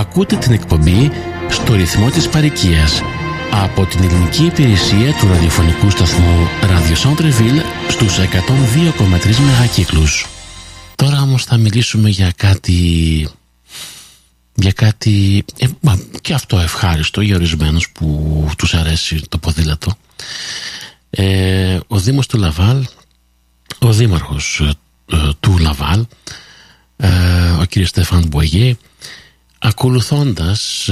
Ακούτε την εκπομπή στο ρυθμό της παρικίας από την ελληνική υπηρεσία του ραδιοφωνικού σταθμού Radio Centreville στους 102,3 μεγακύκλους. Τώρα όμως θα μιλήσουμε για κάτι για κάτι ε, και αυτό ευχάριστο για ορισμένους που τους αρέσει το ποδήλατο. Ε, ο Δήμος του Λαβάλ, ο Δήμαρχος ε, του Λαβάλ, ε, ο κ. Στέφαν Μπουγέ, ακολουθώντας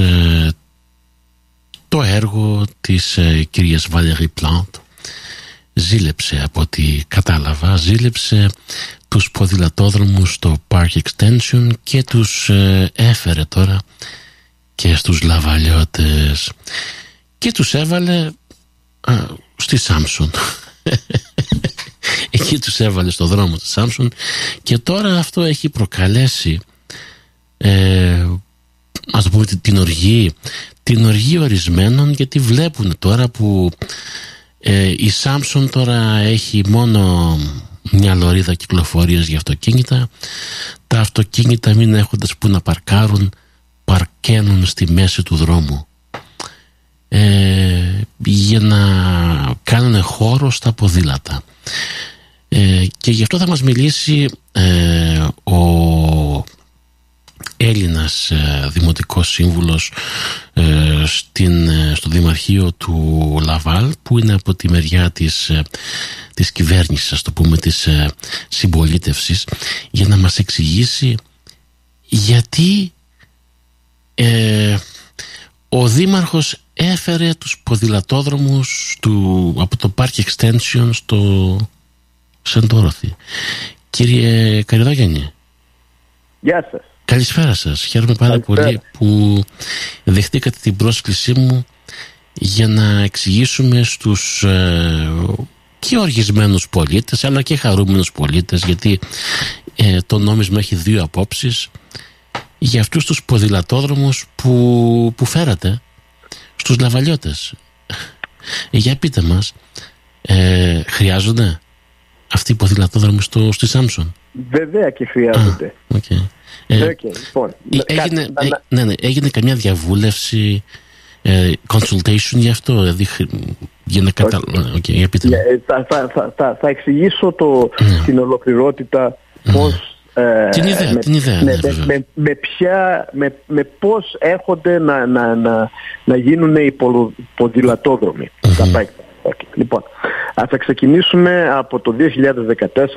το έργο της ε, κυρίας Βαλερή Πλάντ ζήλεψε από ό,τι κατάλαβα ζήλεψε τους ποδηλατόδρομους στο Park Extension και τους ε, έφερε τώρα και στους λαβαλιώτες και τους έβαλε στη Σάμσον εκεί τους έβαλε στο δρόμο της Σάμσον και τώρα αυτό έχει προκαλέσει ε, ας το πούμε την οργή. Την οργή ορισμένων γιατί βλέπουν τώρα που ε, η Σάμσον τώρα έχει μόνο μια λωρίδα κυκλοφορίας για αυτοκίνητα. Τα αυτοκίνητα μην έχοντας που να παρκάρουν παρκένουν στη μέση του δρόμου. Ε, για να κάνουν χώρο στα ποδήλατα. Ε, και γι' αυτό θα μας μιλήσει ε, ο Έλληνας ε, Δημοτικός Σύμβουλος ε, στην, ε, στο Δημαρχείο του Λαβάλ που είναι από τη μεριά της, της κυβέρνησης ας το πούμε της συμπολίτευσης για να μας εξηγήσει γιατί ο Δήμαρχος έφερε τους ποδηλατόδρομους του, από το Park Extension στο Σεντόροθι. Κύριε Καριδόγεννη. Γεια σας. Καλησπέρα σας. Χαίρομαι πάρα πολύ που δεχτήκατε την πρόσκλησή μου για να εξηγήσουμε στους ε, και οργισμένους πολίτες αλλά και χαρούμενους πολίτες γιατί ε, το νόμισμα έχει δύο απόψεις για αυτούς τους ποδηλατόδρομους που, που φέρατε στους λαβαλιώτες. Ε, για πείτε μας, ε, χρειάζονται αυτοί οι ποδηλατόδρομοι στο, στη Σάμσον; Βέβαια και χρειάζονται. okay. Ε, okay, λοιπόν, έγινε, ε, ναι, ναι, έγινε καμιά διαβούλευση, ε, consultation γι' αυτό, δηλαδή για να καταλάβω. Okay, για πείτε. Yeah, θα, θα, θα, θα, εξηγήσω το, mm. την ολοκληρότητα mm. πώς ε, την ιδέα, με, την ιδέα, ναι, με, με, με, ποια, με, με πώς έρχονται να, να, να, να γίνουν οι ποδηλατόδρομοι. Mm-hmm. Okay. Λοιπόν, θα ξεκινήσουμε από το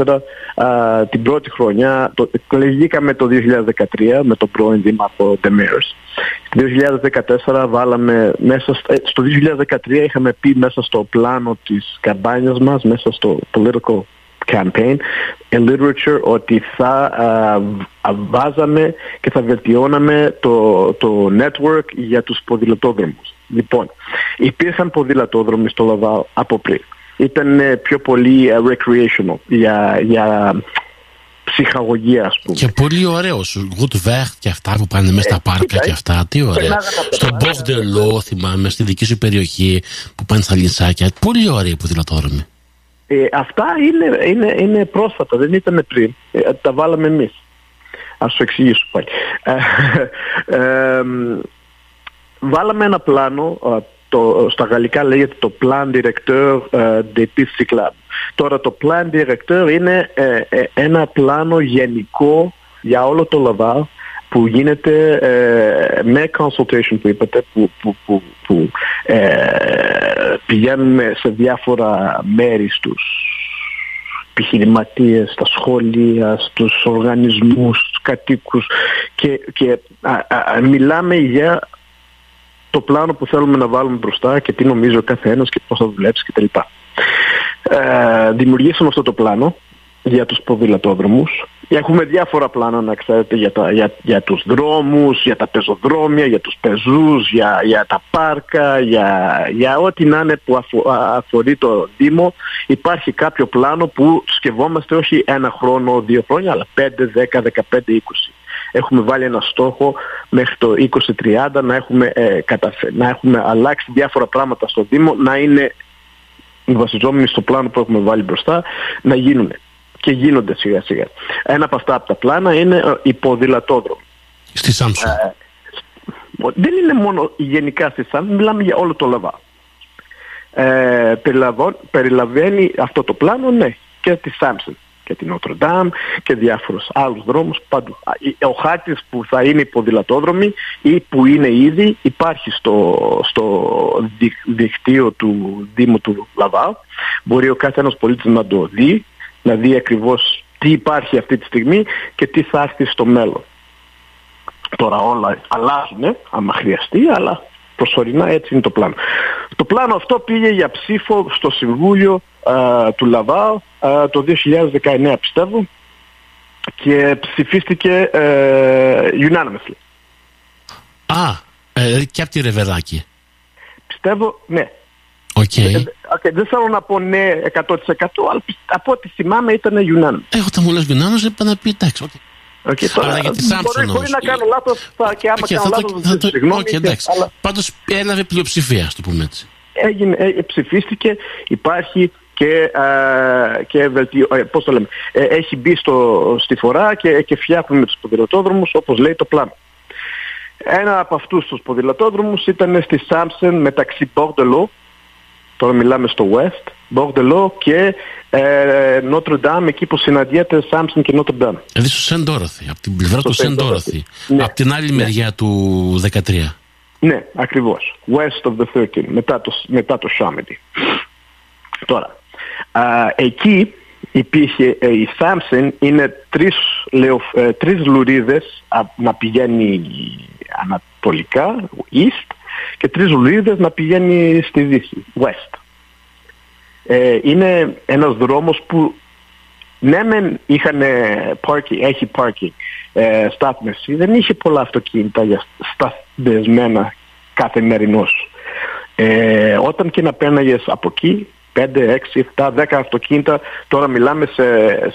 2014, α, την πρώτη χρονιά, το, εκλεγήκαμε το 2013 με τον πρώην Δήμαρχο Ντεμέρς. Το 2014 βάλαμε μέσα, ε, στο 2013 είχαμε πει μέσα στο πλάνο της καμπάνιας μας, μέσα στο political campaign in literature ότι θα α, βάζαμε και θα βελτιώναμε το, το network για τους ποδηλατόδρομους. Λοιπόν, υπήρχαν ποδηλατόδρομοι στο Λαβάο από πριν. Ήταν πιο πολύ uh, recreational, για, για ψυχαγωγία ας πούμε. Και πολύ ωραίο, Γουτβέχτ και αυτά που πάνε μέσα στα ε, πάρκα και αυτά, τι ωραία. Στον Μπορντελό θυμάμαι, στη δική σου περιοχή που πάνε στα λινσάκια, πολύ ωραία ποδηλατόδρομοι. Ε, αυτά είναι, είναι, είναι πρόσφατα, δεν ήταν πριν. Ε, τα βάλαμε εμείς. Ας σου εξηγήσω πάλι. Ε, βάλαμε ένα πλάνο, το, στα γαλλικά λέγεται το Plan Directeur des Pistes Club. Τώρα το Plan Directeur είναι ένα πλάνο γενικό για όλο το Λαβάρ που γίνεται ε, με consultation που είπατε που, που, που, που ε, πηγαίνουμε σε διάφορα μέρη στους επιχειρηματίες, στα σχόλια, στους οργανισμούς, στους κατοίκους και, και μιλάμε για το πλάνο που θέλουμε να βάλουμε μπροστά και τι νομίζει ο καθένας και πώς θα δουλέψει κτλ. Ε, δημιουργήσαμε αυτό το πλάνο για τους ποδηλατόδρομους. Έχουμε διάφορα πλάνα να ξέρετε για, τα, για, για τους δρόμους, για τα πεζοδρόμια, για τους πεζούς, για, για τα πάρκα, για, για ό,τι να είναι που αφορεί το Δήμο. Υπάρχει κάποιο πλάνο που σκευόμαστε όχι ένα χρόνο, δύο χρόνια, αλλά 5, 10, 15, 20. Έχουμε βάλει ένα στόχο μέχρι το 20-30 να έχουμε, ε, να έχουμε αλλάξει διάφορα πράγματα στο Δήμο, να είναι βασιζόμενοι στο πλάνο που έχουμε βάλει μπροστά, να γίνουν και γίνονται σιγά σιγά. Ένα από αυτά από τα πλάνα είναι οι ε, ποδηλατόδρομοι. Στη Σάμσον. Ε, δεν είναι μόνο γενικά στη Σάμψον, μιλάμε για όλο το Λαβά. Ε, περιλαβαίνει αυτό το πλάνο, ναι, και τη Σάμψον και την Νότρο και διάφορους άλλους δρόμους παντού. Ο χάρτης που θα είναι υποδηλατόδρομοι ή που είναι ήδη υπάρχει στο, στο δικτύο του Δήμου του Λαβάου. Μπορεί ο κάθε ένας πολίτης να το δει, να δει ακριβώς τι υπάρχει αυτή τη στιγμή και τι θα έρθει στο μέλλον. Τώρα όλα αλλάζουν, άμα χρειαστεί, αλλά προσωρινά έτσι είναι το πλάνο. Το πλάνο αυτό πήγε για ψήφο στο Συμβούλιο του Λαβάου το 2019 πιστεύω και ψηφίστηκε ε, unanimously. Α, ε, και από τη Ρεβεράκη. Πιστεύω, ναι. Okay. Ε, okay. Δεν θέλω να πω ναι 100% αλλά από ό,τι θυμάμαι ήταν unanimous. Εγώ όταν μου λες unanimous είπα να πει εντάξει. Okay. Okay, τώρα, αλλά για τη Σάμψον μπορεί, μπορεί να κάνω λάθος και άμα okay, κάνω λάθος θα το, συγγνώμη. Okay, εντάξει. Αλλά... Πάντως έλαβε πλειοψηφία, το πούμε έτσι. Έγινε, ε, ψηφίστηκε, υπάρχει και, ε, και βελτιω, ε, πώς το λέμε, ε, έχει μπει στο, στη φορά και, και φτιάχνουμε τους ποδηλατόδρομους όπως λέει το πλάνο. Ένα από αυτούς τους ποδηλατόδρομους ήταν στη Σάμψεν μεταξύ Bordelot, τώρα μιλάμε στο West, Bordelot και ε, Notre Dame, εκεί που συναντιέται Σάμψεν και Notre Dame. Δηλαδή στο Σεν από την πλευρά του Σεν ναι. από την άλλη ναι. μεριά του 13. Ναι, ακριβώς. West of the 13, μετά το, μετά το Τώρα, Α, εκεί υπήρχε ε, η Σάμσεν είναι τρεις, λεω, ε, τρεις λουρίδες α, να πηγαίνει ανατολικά, east, και τρεις λουρίδες να πηγαίνει στη δύση, west. Ε, είναι ένας δρόμος που ναι μεν είχαν parking, έχει parking ε, στάθμευση, δεν είχε πολλά αυτοκίνητα για σταθμευμένα καθημερινώς. Ε, όταν και να πέναγες από εκεί 5, 6, 7, 10 αυτοκίνητα. Τώρα μιλάμε σε,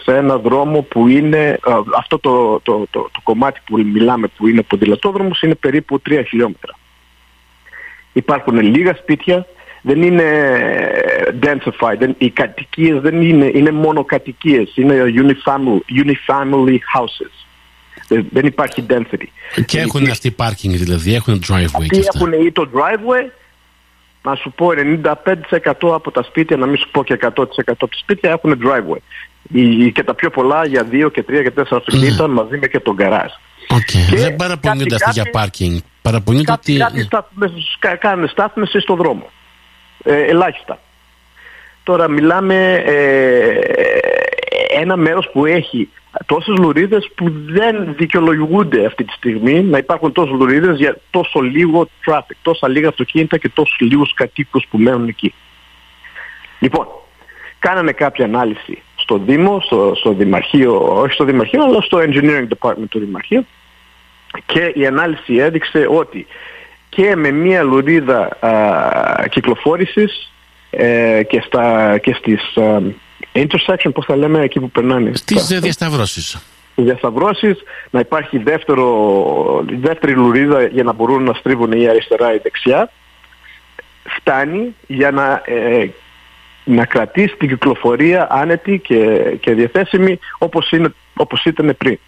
σε ένα δρόμο που είναι, αυτό το, το, το, το, κομμάτι που μιλάμε που είναι ποδηλατόδρομος είναι περίπου 3 χιλιόμετρα. Υπάρχουν λίγα σπίτια, δεν είναι densified, δεν, οι κατοικίες δεν είναι, είναι μόνο κατοικίες, είναι unifamily, unifamily houses. Δεν υπάρχει density. Και έχουν αυτοί parking δηλαδή, έχουν driveway. Και έχουν ή το driveway να σου πω 95% από τα σπίτια, να μην σου πω και 100% από τα σπίτια έχουν driveway. Και τα πιο πολλά για 2 και 3 και 4 αυτοκίνητα mm. μαζί με και τον γκαράζ. Okay. Δεν παραπονιούνται αυτοί για πάρκινγκ. Παραπονιούνται ότι... Κάποιοι κάνουν στάθμες στο δρόμο. Ε, ελάχιστα. Τώρα μιλάμε ε, ένα μέρος που έχει τόσες λουρίδες που δεν δικαιολογούνται αυτή τη στιγμή να υπάρχουν τόσες λουρίδες για τόσο λίγο traffic, τόσα λίγα αυτοκίνητα και τόσους λίγους κατοίκους που μένουν εκεί. Λοιπόν, κάνανε κάποια ανάλυση στο Δήμο, στο, στο Δημαρχείο, όχι στο Δημαρχείο, αλλά στο Engineering Department του Δημαρχείου και η ανάλυση έδειξε ότι και με μία λουρίδα α, κυκλοφόρησης ε, και, στα, και στις α, intersection, πώς θα λέμε, εκεί που περνάνε. Στις τα... διασταυρώσεις. διασταυρώσεις, να υπάρχει δεύτερο, δεύτερη λουρίδα για να μπορούν να στρίβουν η αριστερά ή η δεξιά. Φτάνει για να, ε, να κρατήσει την κυκλοφορία άνετη και, και διαθέσιμη όπως, είναι, όπως ήταν πριν.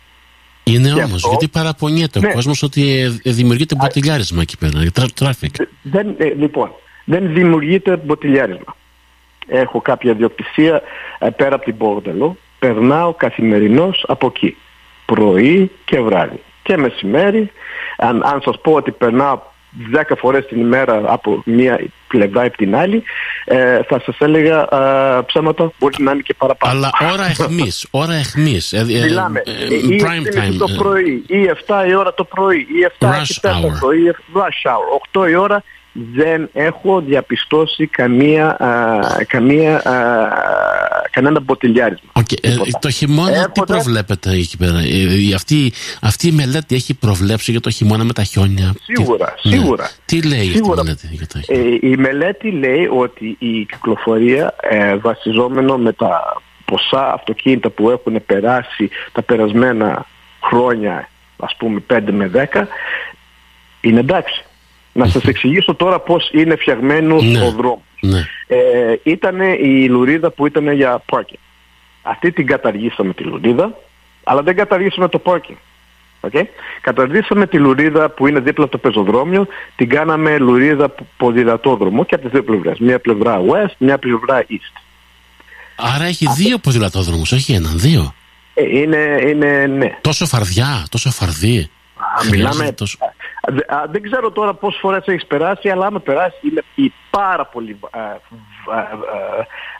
Είναι όμως, γιατί παραπονιέται ναι. ο κόσμος ότι ε, δημιουργείται μποτιλιάρισμα εκεί πέρα, traffic. Δεν, ε, λοιπόν, δεν δημιουργείται μποτιλιάρισμα έχω κάποια διοκτησία ε, πέρα από την Πόρτελο, περνάω καθημερινώς από εκεί, πρωί και βράδυ και μεσημέρι. Αν, αν σας πω ότι περνάω 10 φορές την ημέρα από μία πλευρά ή την άλλη, ε, θα σας έλεγα ε, ψέματα, μπορεί να είναι και παραπάνω. Αλλά ώρα εχμής, ώρα εχμής. Ε, ε Μιλάμε, ε, ή prime time, το πρωί, ή 7 η ώρα το πρωί, ή 7 η 4 το πρωί, rush hour, 8 η ώρα δεν έχω διαπιστώσει καμία, α, καμία, α, κανένα μποτιλιάρισμα. Okay. Ε, το χειμώνα τι προβλέπετε εκεί πέρα; Ε, αυτή, αυτή η μελέτη έχει προβλέψει για το χειμώνα με τα χιόνια; Σίγουρα, τι, ναι. σίγουρα. Τι λέει σίγουρα. η μελέτη για το χειμώνα. Ε, η μελέτη λέει ότι η κυκλοφορία ε, βασιζόμενο με τα ποσά αυτοκίνητα που έχουν περάσει τα περασμένα χρόνια ας πούμε 5 με 10 είναι εντάξει. Να σας εξηγήσω τώρα πώς είναι φτιαγμένο ναι, ο δρόμος. Ναι. Ε, ήταν η λουρίδα που ήταν για parking. Αυτή την καταργήσαμε τη λουρίδα, αλλά δεν καταργήσαμε το parking. Okay. Καταρτήσαμε τη λουρίδα που είναι δίπλα από το πεζοδρόμιο, την κάναμε λουρίδα ποδηλατόδρομο και από τις δύο πλευρές. Μία πλευρά west, μία πλευρά east. Άρα έχει δύο ποδηλατόδρομους, όχι έναν, δύο. Ε, είναι, είναι, ναι. Τόσο φαρδιά, τόσο φαρδί. Α, μιλάμε, τόσο... α, δεν ξέρω τώρα πόσες φορές έχεις περάσει, αλλά άμα περάσει είναι πάρα πολύ, α,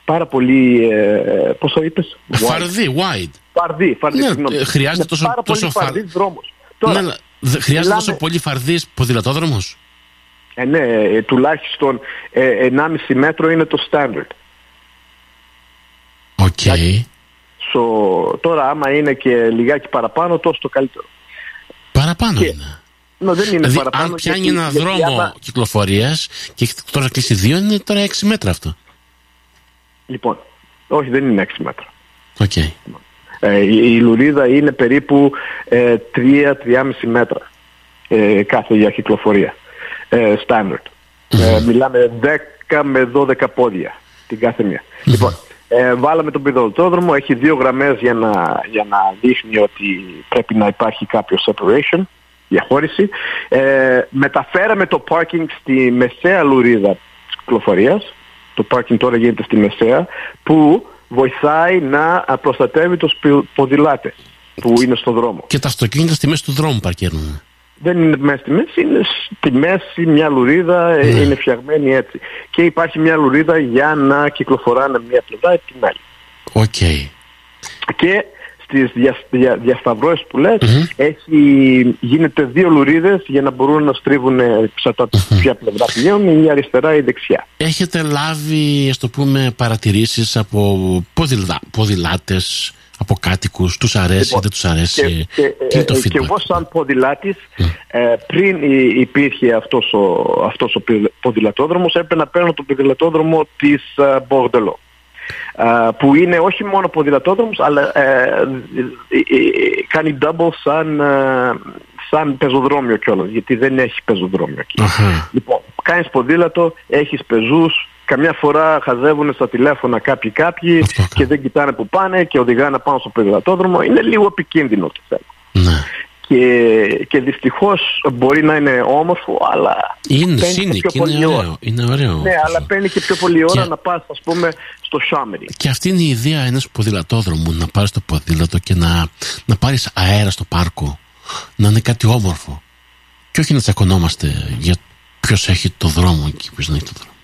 πάρα πολύ, ε, πώς το είπες; Φαρδύ, wide. Φαρδύ, φαρδύ, ναι, συγγνώμη. Ε, χρειάζεται τόσο, πάρα τόσο πολύ φαρ... φαρδύς δρόμος. Τώρα, ναι, χρειάζεται μιλάμε... τόσο πολύ φαρδύς ποδηλατόδρομος; Ε, ναι, ε, τουλάχιστον ε, 1,5 μέτρο είναι το standard. OK. Okay. So, τώρα άμα είναι και λιγάκι παραπάνω, τόσο το καλύτερο. Παραπάνω και, είναι. No, δεν είναι δηλαδή, παραπάνω. Αν πιάνει ένα γιατί, δρόμο άμα... κυκλοφορίας και έχει τώρα κλείσει δύο, είναι τώρα 6 μέτρα αυτό. Λοιπόν, όχι, δεν είναι 6 μέτρα. Okay. Ε, η, η λουρίδα είναι περίπου ε, 3-3,5 μέτρα ε, κάθε για κυκλοφορία. Ε, standard. Ε, μιλάμε 10 με 12 πόδια την κάθε μία. Λοιπόν, ε, βάλαμε τον πιδωτόδρομο, έχει δύο γραμμές για να, για να δείχνει ότι πρέπει να υπάρχει κάποιο separation, διαχώρηση. Ε, μεταφέραμε το parking στη μεσαία λουρίδα της κυκλοφορίας. Το parking τώρα γίνεται στη μεσαία, που βοηθάει να προστατεύει τους ποδηλάτες που είναι στο δρόμο. Και τα αυτοκίνητα στη μέση του δρόμου παρκέρουν. Δεν είναι μέσα στη μέση, είναι στη μέση μια λουρίδα, ναι. είναι φτιαγμένη έτσι. Και υπάρχει μια λουρίδα για να κυκλοφοράνε μια πλευρά ή την άλλη. OK. Okay. Και στις δια, δια, διασταυρώσεις που λες mm-hmm. έχει, γίνεται δύο λουρίδες για να μπορούν να στρίβουν ξατά mm-hmm. ποια πλευρά πηγαίνουν, η αριστερά ή η δεξιά. Έχετε λάβει, ας το πούμε, παρατηρήσεις από ποδηλα, ποδηλάτες, από κάτοικους, τους αρέσει, λοιπόν, δεν τους αρέσει. Και, και, ε, και εγώ σαν ποδηλάτης, mm. ε, πριν υπήρχε αυτός ο, αυτός ο ποδηλατόδρομος, έπρεπε να παίρνω τον ποδηλατόδρομο της uh, Μπορντελό. Uh, που είναι όχι μόνο ποδηλατόδρομος, αλλά uh, κάνει double σαν, σαν πεζοδρόμιο κιόλας, γιατί δεν έχει πεζοδρόμιο εκεί. Uh-huh. Λοιπόν, κάνεις ποδήλατο, έχεις πεζούς, Καμιά φορά χαζεύουν στα τηλέφωνα κάποιοι κάποιοι και δεν κοιτάνε που πάνε και οδηγάνε πάνω στο ποδηλατόδρομο. Είναι λίγο επικίνδυνο το θέμα. Ναι. Και, και δυστυχώς μπορεί να είναι όμορφο, αλλά. Είναι σύνικ, είναι ωραίο, είναι ωραίο. Ναι, αλλά παίρνει και πιο πολύ ώρα και... να πας, ας πούμε, στο Σάμερι. Και αυτή είναι η ιδέα ενός ποδηλατόδρομου, να πάρεις το ποδήλατο και να, να πάρεις αέρα στο πάρκο. Να είναι κάτι όμορφο. Και όχι να τσακωνόμαστε για ποιος έχει το δρόμο και ποιος δεν έχει το δρόμο.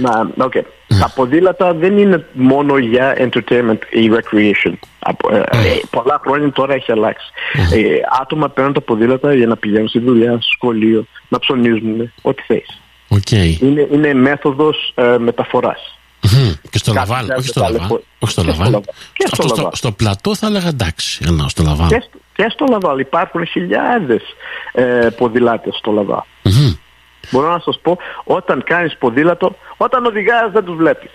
Να, okay. Τα ποδήλατα δεν είναι μόνο για entertainment ή recreation. Ε, ε, πολλά χρόνια τώρα έχει αλλάξει. Ε, άτομα παίρνουν τα ποδήλατα για να πηγαίνουν στη δουλειά, στο σχολείο, να ψωνίζουν, ό,τι θες. Okay. Είναι, είναι μέθοδος ε, μεταφοράς. Και στο Λαβάλ, όχι στο Λαβάλ. Όχι στο Λαβάλ. Και στο, στο, στο, στο, Plateau θα έλεγα εντάξει, ενώ στο Λαβάλ. Και, και στο Λαβάλ υπάρχουν χιλιάδες ε, ποδηλάτες στο Λαβάλ. Μπορώ να σας πω, όταν κάνεις ποδήλατο, όταν οδηγάς δεν τους βλέπεις.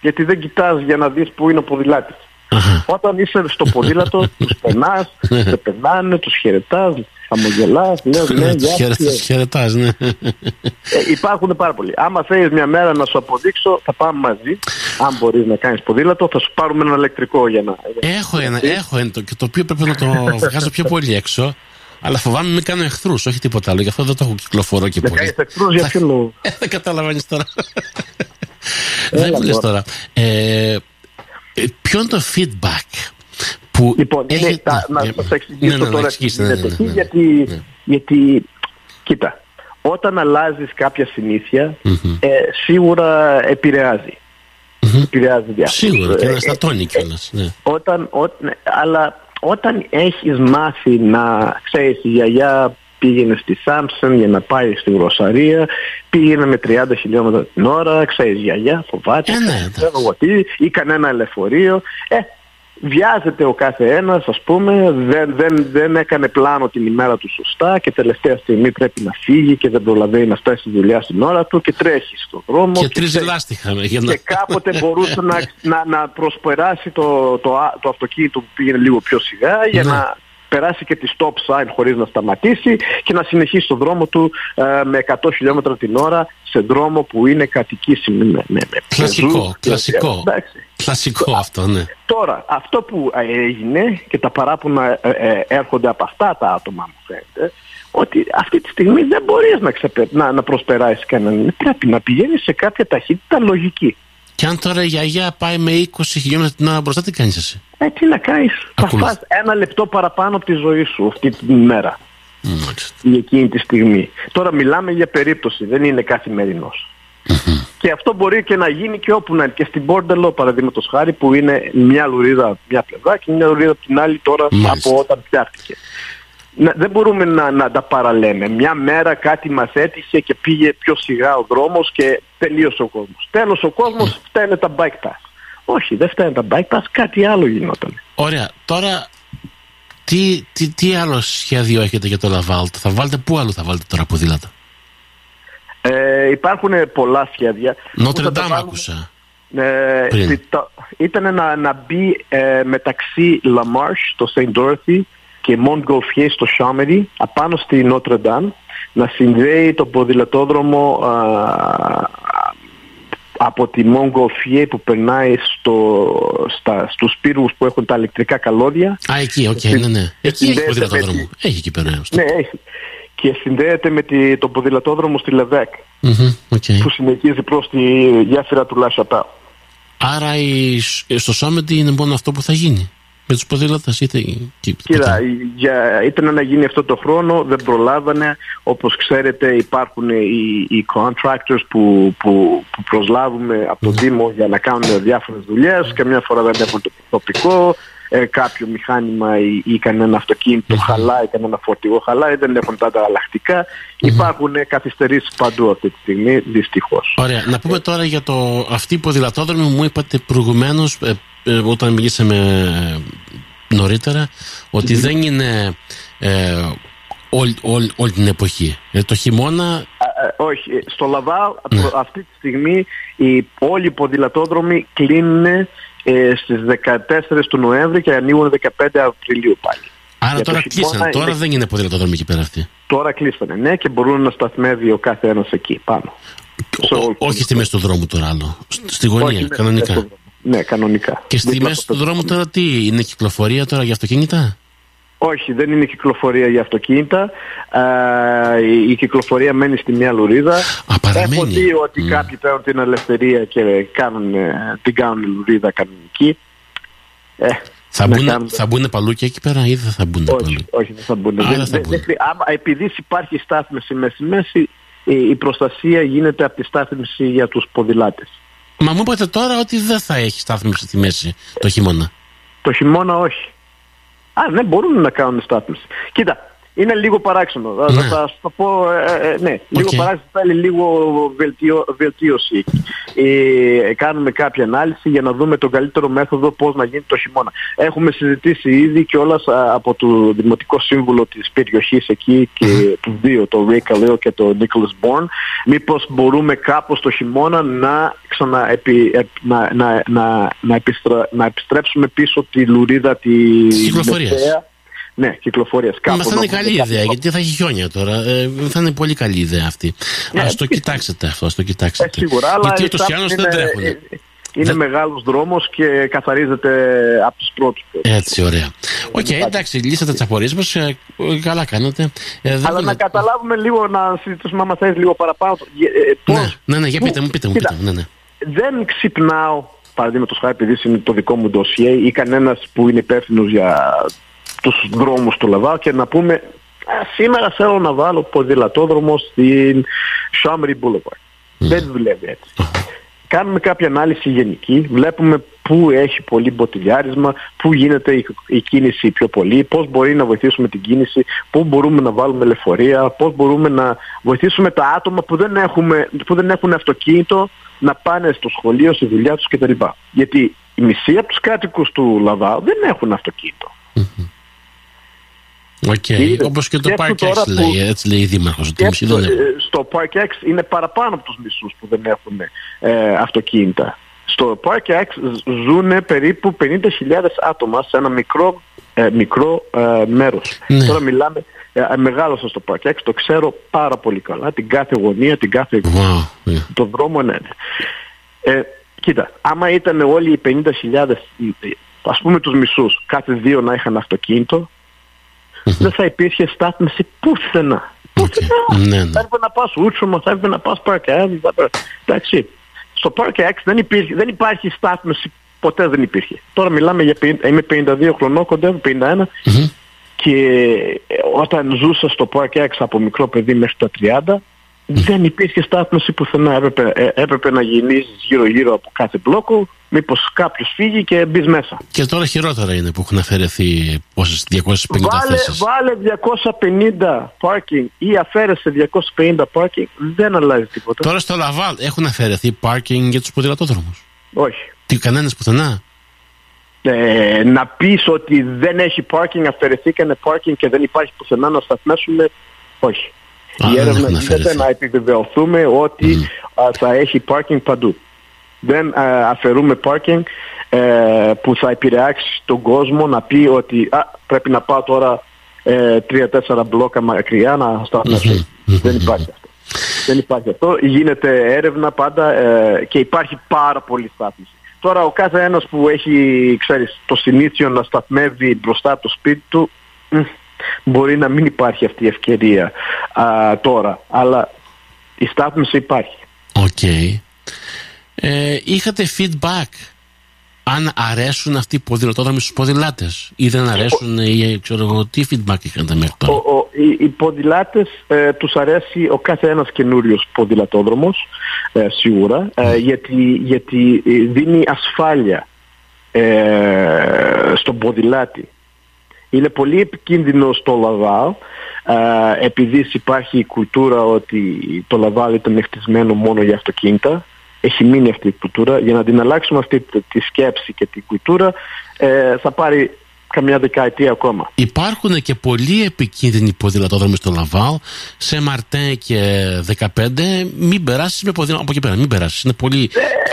Γιατί δεν κοιτάς για να δεις που είναι ο ποδηλάτης. Όταν είσαι στο ποδήλατο, τους περνάς, σε περνάνε, τους χαιρετάς, χαμογελάς, λέω ναι, γεια χαιρετάς, ναι. Ε, υπάρχουν πάρα πολλοί. Άμα θέλεις μια μέρα να σου αποδείξω, θα πάμε μαζί. Αν μπορείς να κάνεις ποδήλατο, θα σου πάρουμε ένα ηλεκτρικό για να... Έχω ένα, έχω ένα, και το οποίο πρέπει να το βγάζω πιο πολύ έξω. Αλλά φοβάμαι μην κάνω εχθρούς, όχι τίποτα άλλο. Γι' αυτό δεν το έχω κυκλοφορώ και πολύ. Δεν εχθρούς για ποιο λόγο; Ε, δεν καταλαβαίνει τώρα. Δεν μου λες τώρα. Ε, ποιο είναι το feedback που. Λοιπόν, είναι, έχει... να, να σα εξηγήσω ναι, ναι, τώρα ναι, ναι, ναι, γιατί, γιατί, κοίτα, όταν αλλάζεις κάποια συνήθεια, mm-hmm. ε, σίγουρα επηρεάζει. Mm-hmm. Επηρεάζει διάφορα. Σίγουρα και αναστατώνει ε, κιόλας. Ναι. Όταν, όταν, αλλά όταν έχεις μάθει να ξέρεις η γιαγιά πήγαινε στη Σάμψον για να πάει στη Γροσαρία, πήγαινε με 30 χιλιόμετρα την ώρα, ξέρεις γιαγιά, φοβάται, ε, ναι, ξέρω εγώ τι, ή κανένα λεωφορείο. Ε, βιάζεται ο κάθε ένας ας πούμε, δεν, δεν, δεν έκανε πλάνο την ημέρα του σωστά και τελευταία στιγμή πρέπει να φύγει και δεν προλαβαίνει να φτάσει στη δουλειά στην ώρα του και τρέχει στον δρόμο. Και, και τρεις λάστιχα. Για να... Και κάποτε μπορούσε να, να, να προσπεράσει το, το, το, αυτοκίνητο που πήγαινε λίγο πιο σιγά για ναι. να περάσει και τη stop sign χωρίς να σταματήσει και να συνεχίσει το δρόμο του ε, με 100 χιλιόμετρα την ώρα σε δρόμο που είναι κατοικήσιμο. Με, με, κλασικό, κλασικό. Κλασικό αυτό, ναι. Τώρα, αυτό που έγινε και τα παράπονα ε, ε, έρχονται από αυτά τα άτομα μου φαίνεται, ότι αυτή τη στιγμή δεν μπορείς να, ξεπε... να, να προσπεράσεις κανέναν. Πρέπει να πηγαίνεις σε κάποια ταχύτητα λογική. Και αν τώρα η γιαγιά πάει με 20 χιλιόμετρα την ώρα μπροστά, τι κάνεις εσύ; Ε, τι να κάνεις. Θα φας ένα λεπτό παραπάνω από τη ζωή σου αυτή την ημέρα. Ή εκείνη τη στιγμή. Τώρα μιλάμε για περίπτωση, δεν είναι Και αυτό μπορεί και να γίνει και όπου να είναι. Και στην Πόρντελο, παραδείγματος χάρη, που είναι μια λουρίδα μια πλευρά και μια λουρίδα από την άλλη τώρα από όταν φτιάχτηκε δεν μπορούμε να, να τα παραλέμε. Μια μέρα κάτι μας έτυχε και πήγε πιο σιγά ο δρόμος και τελείωσε ο κόσμος. Τέλος ο κόσμος φταίνε τα bike pass. Όχι, δεν φταίνε τα bike pass, κάτι άλλο γινόταν. Ωραία. Τώρα, τι, τι, τι άλλο σχέδιο έχετε για το Λαβάλτ. Θα βάλετε, πού άλλο θα βάλετε τώρα ποδήλατα; Ε, υπάρχουν πολλά σχέδια. Notre Dame άκουσα. Ε, ήταν να, να μπει ε, μεταξύ Lamarche, το St. Dorothy και Montgolfier στο Chomedey απάνω στη Notre Dame να συνδέει τον ποδηλατόδρομο α, από τη Montgolfier που περνάει στο, στα, στους πύργους που έχουν τα ηλεκτρικά καλώδια. Α, εκεί, OK, okay, ναι, ναι. Εκεί έχει ποδηλατόδρομο. Τη... Έχει εκεί πέρα. Ναι, έχει. Και συνδέεται με τη, τον ποδηλατόδρομο στη Λεβέκ mm-hmm, okay. που συνεχίζει προς τη γέφυρα του Λασαπά. Άρα η, στο Σάμεντι είναι μόνο αυτό που θα γίνει; Με τους ποδήλατες είτε... Κοίτα, για, ήταν να γίνει αυτό το χρόνο, δεν προλάβανε. Όπως ξέρετε υπάρχουν οι, οι contractors που, που, που προσλάβουμε από το ναι. Δήμο για να κάνουν διάφορες δουλειές. Καμιά φορά δεν έχουν το τοπικό, ε, κάποιο μηχάνημα ή, ή κανένα αυτοκίνητο χαλάει, κανένα φορτηγό χαλάει, δεν έχουν τα ανταλλακτικά. Υπάρχουν καθυστερήσεις παντού αυτή τη στιγμή, δυστυχώς. Ωραία. Να πούμε τώρα για το αυτή ποδηλατόδρομη μου είπατε προηγουμένως, ε, ε, όταν μιλήσαμε ε, νωρίτερα, ότι δεν είναι ε, όλη, όλη, όλη την εποχή. Ε, το χειμώνα. όχι. Στο Λαβάο ναι. αυτή τη στιγμή οι, όλοι οι ποδηλατόδρομοι κλείνουν ε, στις 14 του Νοέμβρη και ανοίγουν 15 Απριλίου πάλι. Άρα τώρα κλείσανε, τώρα δεν είναι ποδηλατόδρομοι εκεί πέρα αυτοί. Τώρα κλείσανε, ναι, και μπορούν να σταθμεύει ο κάθε ένας εκεί πάνω. όχι στη μέση του δρόμου τώρα άλλο. Στη γωνία, όχι, κανονικά. Ναι, κανονικά. Και στη μέση του δρόμου τώρα τι, είναι κυκλοφορία τώρα για αυτοκίνητα; Όχι, δεν είναι κυκλοφορία για αυτοκίνητα. η, κυκλοφορία μένει στη μια λουρίδα. Α, Έχω δει ότι mm. κάποιοι παίρνουν την ελευθερία και κάνουν, ε, την κάνουν λουρίδα κανονική. Ε, θα, μπουν, κάνουν... θα μπουν παλούκια εκεί πέρα ή δεν θα μπουν όχι, παλού. Όχι, δεν θα μπουν. δεν, θα μπουν. επειδή υπάρχει στάθμιση μέση-μέση, η, η προστασία γίνεται από τη στάθμιση για τους ποδηλάτες. Μα μου είπατε τώρα ότι δεν θα έχει στάθμιση στη μέση το χειμώνα. Το χειμώνα όχι. Α, ναι, μπορούν να κάνουν στάθμιση. Κοίτα, είναι λίγο παράξενο. Ναι. Θα σου το πω, ε, ε, ναι, λίγο παράξενο θέλει λίγο βελτιώ, βελτίωση. Ε, κάνουμε κάποια ανάλυση για να δούμε τον καλύτερο μέθοδο πώς να γίνει το χειμώνα. Έχουμε συζητήσει ήδη και όλας από το Δημοτικό Σύμβουλο της περιοχής εκεί και mm. τους δύο, το Ray Καλέο και το Nicholas Bourne, μήπως μπορούμε κάπως το χειμώνα να, ξανα, επι, να, να, να, να, να επιστρέψουμε πίσω τη λουρίδα τη Μεσαία ναι, κυκλοφορίας κάπου. Μα θα είναι καλή ιδέα, γιατί θα έχει χιόνια τώρα. Ε, θα είναι πολύ καλή ιδέα αυτή. Ναι, ας το κοιτάξετε αυτό, ας το κοιτάξετε. Ε, σίγουρα, αλλά γιατί ούτως ή άλλως δεν τρέχουν. Είναι δεν... μεγάλος δρόμος και καθαρίζεται από τους πρώτους. Έτσι, ωραία. OK, okay, εντάξει, λύσατε τις απορίες μας. Ε, καλά κάνετε. Ε, αλλά να καταλάβουμε λίγο, να συζητήσουμε, άμα θες λίγο παραπάνω. Πώς... Ναι, ναι, ναι, για πείτε μου, πείτε μου. Πείτε, ναι, ναι. Δεν ξυπνάω παραδείγματος χάρη επειδή είναι το δικό μου ντοσιέ ή κανένας που είναι υπεύθυνος για τους δρόμους του Λαβάου και να πούμε σήμερα θέλω να βάλω ποδηλατόδρομο στην Shamri Boulevard. Δεν δουλεύει έτσι. Κάνουμε κάποια ανάλυση γενική, βλέπουμε πού έχει πολύ μποτιλιάρισμα, πού γίνεται η, κίνηση πιο πολύ, πώς μπορεί να βοηθήσουμε την κίνηση, πού μπορούμε να βάλουμε λεωφορεία, πώς μπορούμε να βοηθήσουμε τα άτομα που δεν, έχουμε, που δεν έχουν αυτοκίνητο να πάνε στο σχολείο, στη δουλειά τους κτλ. Γιατί η μισή από τους κάτοικους του Λαβάλ δεν έχουν OK, okay. όπως και το Park Ex λέει, έτσι λέει η Δήμαρχος. Στο Park Ex είναι παραπάνω από τους μισούς που δεν έχουν ε, αυτοκίνητα. Στο Park Ex ζουν περίπου 50.000 άτομα σε ένα μικρό ε, μικρό ε, μέρος. Ναι. Τώρα μιλάμε, ε, μεγάλωσα στο Park X, το ξέρω πάρα πολύ καλά, την κάθε γωνία, την κάθε wow. το δρόμο, ναι. ναι. Ε, κοίτα, άμα ήταν όλοι οι 50.000, ας πούμε τους μισούς, κάθε δύο να είχαν αυτοκίνητο, δεν θα υπήρχε στάθμιση πουθενά. Πουθενά. Okay. Ναι, ναι. Θα έπρεπε να πας Ούτσομα, θα έπρεπε να πας Park X, εντάξει. Στο Park X δεν, υπήρχε, δεν υπάρχει στάθμιση ποτέ δεν υπήρχε. Τώρα μιλάμε για 50, είμαι 52 χρονών, κοντεύω 51 mm-hmm. και όταν ζούσα στο Park X από μικρό παιδί μέχρι τα 30 δεν υπήρχε στάθμιση πουθενά. Έπρεπε, ε, έπρεπε να γυρίσει γύρω-γύρω από κάθε μπλόκο, μήπως κάποιος φύγει και μπεις μέσα. Και τώρα χειρότερα είναι που έχουν αφαιρεθεί πόσες 250 βάλε, θέσεις. Βάλε 250 parking ή αφαίρεσε 250 parking, δεν αλλάζει τίποτα. Τώρα στο Λαβάλ έχουν αφαιρεθεί parking για τους ποδηλατόδρομους. Όχι. Τι, κανένας πουθενά; Ε, να πεις ότι δεν έχει parking, αφαιρεθήκανε parking και δεν υπάρχει πουθενά να σταθμέσουμε, όχι. Α, Η έρευνα γίνεται να επιβεβαιωθούμε ότι mm. θα έχει parking παντού. Δεν α, αφαιρούμε parking ε, που θα επηρεάξει τον κόσμο να πει ότι α, πρέπει να πάω τώρα ε, τρία-τέσσερα μπλόκα μακριά να σταθμέσω. Δεν υπάρχει αυτό. Δεν υπάρχει αυτό. Γίνεται έρευνα πάντα ε, και υπάρχει πάρα πολύ στάθμιση. Τώρα ο κάθε ένας που έχει, ξέρεις, το συνήθιο να σταθμεύει μπροστά από το σπίτι του, μπορεί να μην υπάρχει αυτή η ευκαιρία α, τώρα. Αλλά η στάθμιση υπάρχει. OK. Okay. Ε, είχατε feedback αν αρέσουν αυτοί οι ποδηλατόδρομοι στους ποδηλάτες ή δεν αρέσουν ή ξέρω εγώ τι feedback είχατε μέχρι τώρα; Ο, ο, οι, οι ποδηλάτες ε, τους αρέσει ο κάθε ένας καινούριος ποδηλατόδρομος ε, σίγουρα ε, γιατί, γιατί δίνει ασφάλεια στον ποδηλάτη. Είναι πολύ επικίνδυνος στο Λαβάλ επειδή υπάρχει η κουλτούρα ότι το Λαβάλ ήταν χτισμένο μόνο για αυτοκίνητα έχει μείνει αυτή η κουλτούρα. Για να την αλλάξουμε αυτή τη σκέψη και την κουλτούρα ε, θα πάρει καμιά δεκαετία ακόμα. Υπάρχουν και πολύ επικίνδυνοι ποδηλατόδρομοι στο Λαβάλ. Σε Μαρτέ και 15, μην περάσεις με ποδήλατο από εκεί πέρα. Μην περάσεις. Είναι πολύ.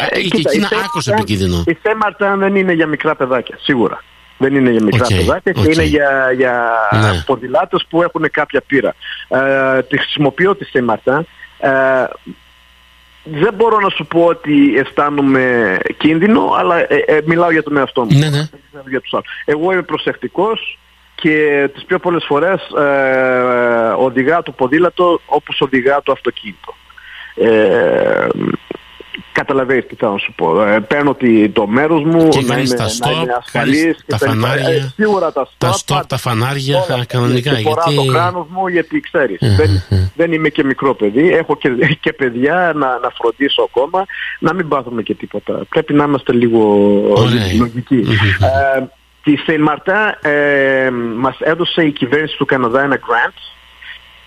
Ε, και εκεί είναι άκρος επικίνδυνο. Η Σε Μαρτέ δεν είναι για μικρά παιδάκια, σίγουρα. Δεν είναι για μικρά okay, παιδάκια και είναι για, για ναι. ποδηλάτες που έχουν κάποια πείρα. Ε, τη χρησιμοποιώ τη Σε Μαρτέ. Ε, δεν μπορώ να σου πω ότι αισθάνομαι κίνδυνο, αλλά ε, ε, μιλάω για τον εαυτό μου. Ναι, ναι. Για τους Εγώ είμαι προσεκτικός και τις πιο πολλές φορές ε, οδηγά το ποδήλατο όπως οδηγά το αυτοκίνητο. Ε, Καταλαβαίνεις τι θα σου πω. Ε, παίρνω το μέρος μου και να, είμαι, τα stop, να είμαι ασφαλής. Τα φανάρια, ε, σίγουρα τα stop, τα, stop, τα φανάρια όλα, κανονικά. Και γιατί... το κράνος μου γιατί ξέρεις. δεν, δεν είμαι και μικρό παιδί. Έχω και, και παιδιά να, να φροντίσω ακόμα. Να μην πάθουμε και τίποτα. Πρέπει να είμαστε λίγο λογικοί. ε, τη Saint-Martin ε, μας έδωσε η κυβέρνηση του Καναδά ένα grant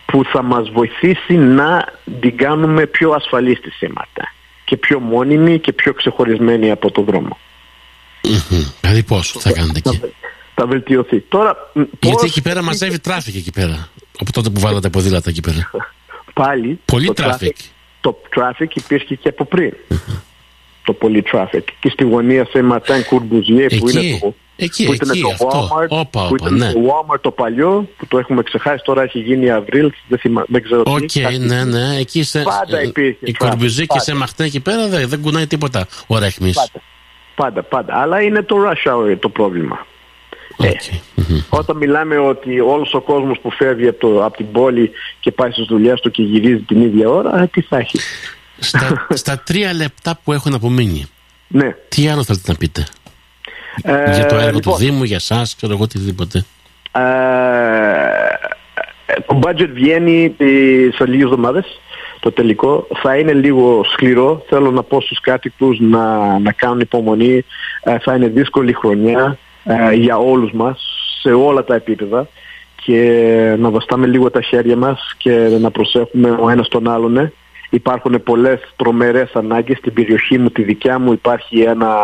που θα μας βοηθήσει να την κάνουμε πιο ασφαλή στη Saint-Martin και πιο μόνιμη και πιο ξεχωρισμένη από το δρόμο. Δηλαδή πώς θα κάνετε εκεί; Θα, βελτιωθεί. Τώρα, Γιατί εκεί πέρα μαζεύει traffic εκεί πέρα. Από τότε που βάλατε ποδήλατα εκεί πέρα. Πάλι. Πολύ traffic. Το traffic υπήρχε και από πριν. Το πολύ traffic. Και στη γωνία σε Ματάν Κουρμπουζιέ που είναι το Εκεί, που ήταν εκεί, το αυτό. Walmart, όπα, που ήταν ναι. το Walmart το παλιό που το έχουμε ξεχάσει τώρα έχει γίνει Αυρίλ δεν, θυμα... δεν ξέρω okay, τι ναι, ναι. Εκεί σε, πάντα υπήρχε η Κορμπουζή και σε Μαχτέ εκεί πέρα δεν, δεν κουνάει τίποτα ο Ρέχμης πάντα, πάντα, πάντα αλλά είναι το rush hour το πρόβλημα okay. ε, όταν μιλάμε ότι όλος ο κόσμος που φεύγει από, το, από την πόλη και πάει στις δουλειές του και γυρίζει την ίδια ώρα ε, τι θα έχει στα, στα τρία λεπτά που έχουν απομείνει ναι. τι άλλο θέλετε να πείτε; Ε, για το έργο λοιπόν, του Δήμου, για εσά, ξέρω εγώ οτιδήποτε. Ε, το budget βγαίνει σε λίγες εβδομάδες το τελικό. Θα είναι λίγο σκληρό. Θέλω να πω στους κάτοικους να, να κάνουν υπομονή. Ε, θα είναι δύσκολη χρονιά ε, για όλους μας σε όλα τα επίπεδα. Και να βαστάμε λίγο τα χέρια μας και να προσέχουμε ο ένας τον άλλον υπάρχουν πολλές τρομερές ανάγκες στην περιοχή μου, τη δικιά μου υπάρχει ένα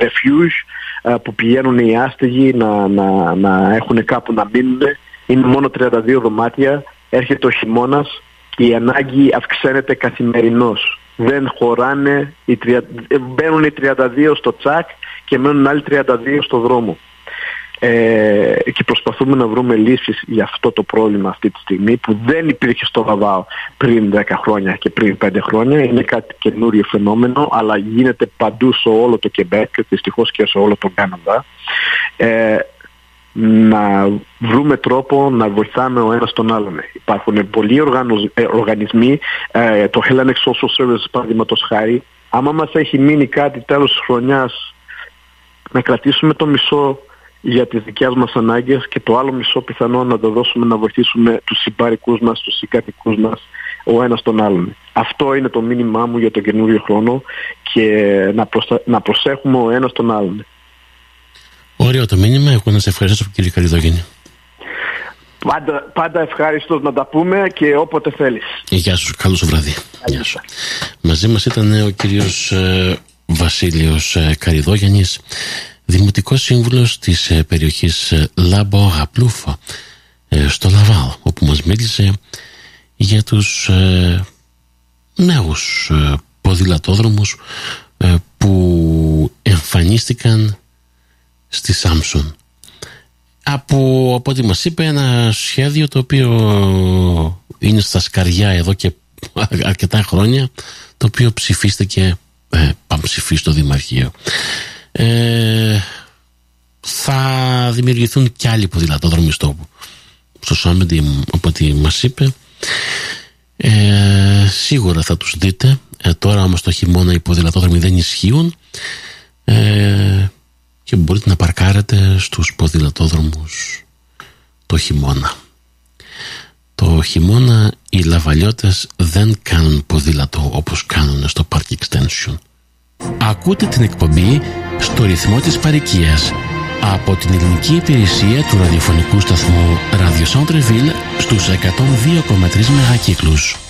refuge ε, που πηγαίνουν οι άστεγοι να, να, να έχουν κάπου να μείνουν. Είναι μόνο 32 δωμάτια, έρχεται ο χειμώνας και η ανάγκη αυξάνεται καθημερινώς. Δεν χωράνε, οι τρια... μπαίνουν οι 32 στο τσακ και μένουν άλλοι 32 στο δρόμο. Ε, και προσπαθούμε να βρούμε λύσεις για αυτό το πρόβλημα αυτή τη στιγμή που δεν υπήρχε στο Λαβάο πριν 10 χρόνια και πριν 5 χρόνια. Είναι κάτι καινούριο φαινόμενο αλλά γίνεται παντού σε όλο το Κεμπέκ, δυστυχώς και σε όλο τον Κάναδα. Ε, να βρούμε τρόπο να βοηθάμε ο ένας τον άλλον. Υπάρχουν πολλοί ε, οργανισμοί, ε, το Hellenic Social Service παραδείγματος χάρη, άμα μας έχει μείνει κάτι τέλος της χρονιάς να κρατήσουμε το μισό για τις δικές μας ανάγκες και το άλλο μισό πιθανό να το δώσουμε να βοηθήσουμε τους συμπαρικούς μας, τους συγκατοικούς μας ο ένας τον άλλον. Αυτό είναι το μήνυμά μου για τον καινούριο χρόνο και να, να προσέχουμε ο ένας τον άλλον. Ωραίο το μήνυμα. Εγώ να σε ευχαριστήσω κύριε Καριδόγενη. Πάντα, πάντα ευχάριστος να τα πούμε και όποτε θέλεις. Γεια σου, καλό σου βράδυ. Γεια σου. Μαζί μας ήταν ο κύριος ε, Βασίλειος ε, Καριδόγενης, Δημοτικός Σύμβουλος της ε, περιοχής ε, Λάμπο Αγαπλούφα ε, στο Λαβάλ, όπου μας μίλησε για τους ε, νέους ε, ποδηλατόδρομους που εμφανίστηκαν στη Σάμσον από, από ό,τι μας είπε ένα σχέδιο το οποίο είναι στα σκαριά εδώ και αρκετά χρόνια το οποίο ψηφίστηκε ε, ψηφίσει στο Δημαρχείο ε, θα δημιουργηθούν και άλλοι ποδηλατόδρομοι στο, στο Σάμεντι από ό,τι μας είπε ε, σίγουρα θα τους δείτε ε, τώρα όμως το χειμώνα οι ποδηλατόδρομοι δεν ισχύουν ε, και μπορείτε να παρκάρετε στους ποδηλατόδρομους το χειμώνα. Το χειμώνα οι λαβαλιώτες δεν κάνουν ποδήλατο όπως κάνουν στο Park Extension. Ακούτε την εκπομπή στο ρυθμό της παρικίας από την ελληνική υπηρεσία του ραδιοφωνικού σταθμού Radio Centreville στους 102,3 μεγακύκλους.